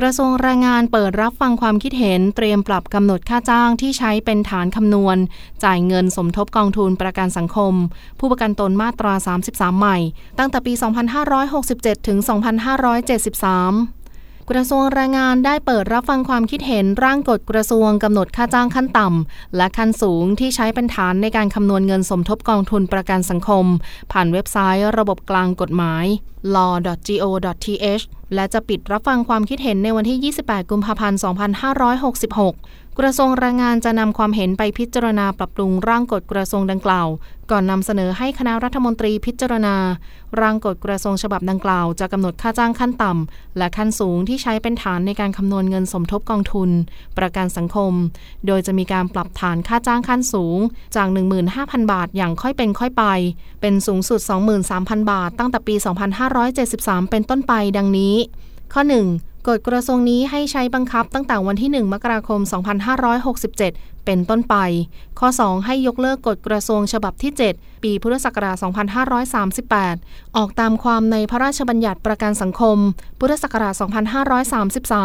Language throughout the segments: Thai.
กระทรวงแรงงานเปิดรับฟังความคิดเห็นเตรียมปรับกำหนดค่าจ้างที่ใช้เป็นฐานคำนวณ จ่ายเงินสมทบกองทุนประกันสังคม ผู้ประกันตนมาตรา 33 ใหม่ ตั้งแต่ปี 2567 ถึง 2573กระทรวงแรงงานได้เปิดรับฟังความคิดเห็นร่างกฎกระทรวงกำหนดค่าจ้างขั้นต่ำ และขั้นสูงที่ใช้เป็นฐานในการคำนวณเงินสมทบกองทุนประกันสังคม ผ่านเว็บไซต์ระบบกลางกฎหมาย law.go.th และจะปิดรับฟังความคิดเห็นในวันที่ 28 กุมภาพันธ์ 2566 กระทรวงแรงงานจะนำความเห็นไปพิจารณาปรับปรุงร่างกฎกระทรวงดังกล่าว ก่อนนำเสนอให้คณะรัฐมนตรีพิจารณา ร่างกฎกระทรวงฉบับดังกล่าวจะกำหนดค่าจ้างขั้นต่ำและขั้นสูงที่ใช้เป็นฐานในการคำนวณเงินสมทบกองทุน ประกันสังคม โดยจะมีการปรับฐานค่าจ้างขั้นสูง จาก 15,000 บาทอย่างค่อยเป็นค่อยไป เป็นสูงสุด 23,000 บาท ตั้งแต่ปี 2573 เป็นต้นไปดังนี้ ข้อ 1. กฎกระทรวงนี้ให้ใช้บังคับตั้งแต่วันที่ 1 มกราคม 2567 เป็นต้นไป ข้อ 2. ให้ยกเลิกกฎกระทรวงฉบับที่ 7 ปีพุทธศักราช 2538 ออกตามความในพระราชบัญญัติประกันสังคม พุทธศักราช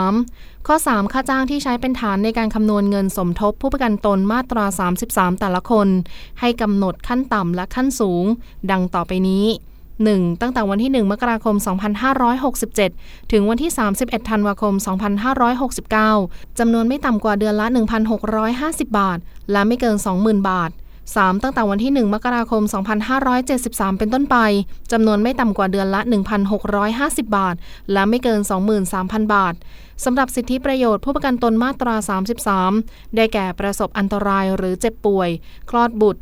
2533 ข้อ 3. ค่าจ้างที่ใช้เป็นฐานในการคำนวณเงินสมทบผู้ประกันตนมาตรา 33 แต่ละคน ให้กำหนดขั้นต่ำและขั้นสูง ดังต่อไปนี้ 1. ตั้งแต่วันที่ 1 มกราคม 2567 ถึงวันที่ 31 ธันวาคม 2569 จำนวนไม่ต่ำกว่าเดือนละ 1,650 บาท และไม่เกิน 20,000 บาท 3. ตั้งแต่วันที่ 1 มกราคม 2573 เป็นต้นไป จำนวนไม่ต่ำกว่าเดือนละ 1,650 บาท และไม่เกิน 23,000 บาท สำหรับสิทธิประโยชน์ผู้ประกันตนมาตรา 33 ได้แก่ประสบอันตรายหรือเจ็บป่วย คลอดบุตร